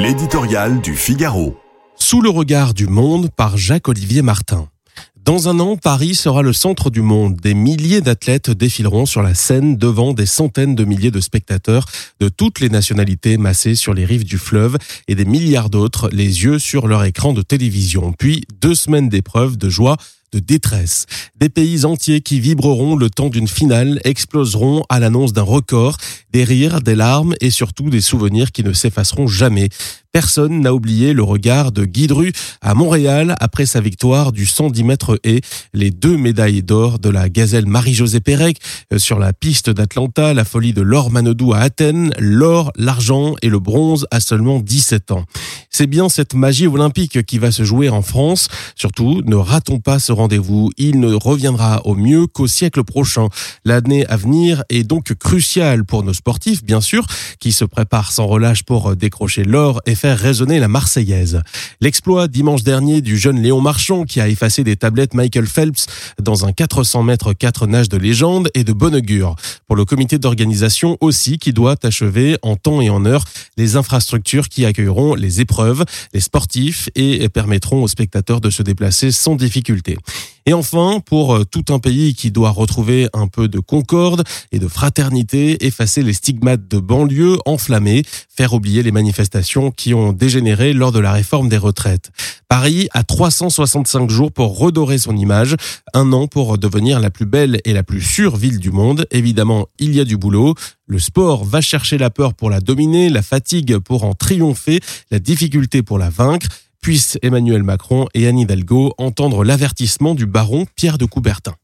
L'éditorial du Figaro. Sous le regard du monde par Jacques-Olivier Martin. Dans un an, Paris sera le centre du monde. Des milliers d'athlètes défileront sur la scène devant des centaines de milliers de spectateurs de toutes les nationalités massés sur les rives du fleuve et des milliards d'autres les yeux sur leur écran de télévision. Puis deux semaines d'épreuves, de joie, de détresse. Des pays entiers qui vibreront le temps d'une finale exploseront à l'annonce d'un record, des rires, des larmes et surtout des souvenirs qui ne s'effaceront jamais. Personne n'a oublié le regard de Guy Dru à Montréal après sa victoire du 110 mètres et les deux médailles d'or de la gazelle Marie-Josée Pérec euh, sur la piste d'Atlanta, la folie de Laure Manodou à Athènes, l'or, l'argent et le bronze à seulement 17 ans. C'est bien cette magie olympique qui va se jouer en France. Surtout, ne ratons pas ce rendez-vous. Il ne reviendra au mieux qu'au siècle prochain. L'année à venir est donc cruciale pour nos sportifs, bien sûr, qui se préparent sans relâche pour décrocher l'or et faire résonner la Marseillaise. L'exploit dimanche dernier du jeune Léon Marchand qui a effacé des tablettes Michael Phelps dans un 400 mètres 4 nages de légende et de bon augure. Pour le comité d'organisation aussi qui doit achever en temps et en heure les infrastructures qui accueilleront les épreuves, les sportifs et permettront aux spectateurs de se déplacer sans difficulté. Et enfin, pour euh, tout un pays qui doit retrouver un peu de concorde et de fraternité, effacer les stigmates de banlieue enflammés, faire oublier les manifestations qui ont dégénéré lors de la réforme des retraites. Paris a 365 jours pour redorer son image, un an pour devenir la plus belle et la plus sûre ville du monde. Évidemment, il y a du boulot. Le sport va chercher la peur pour la dominer, la fatigue pour en triompher, la difficulté pour la vaincre puissent Emmanuel Macron et Anne Hidalgo entendre l'avertissement du baron Pierre de Coubertin.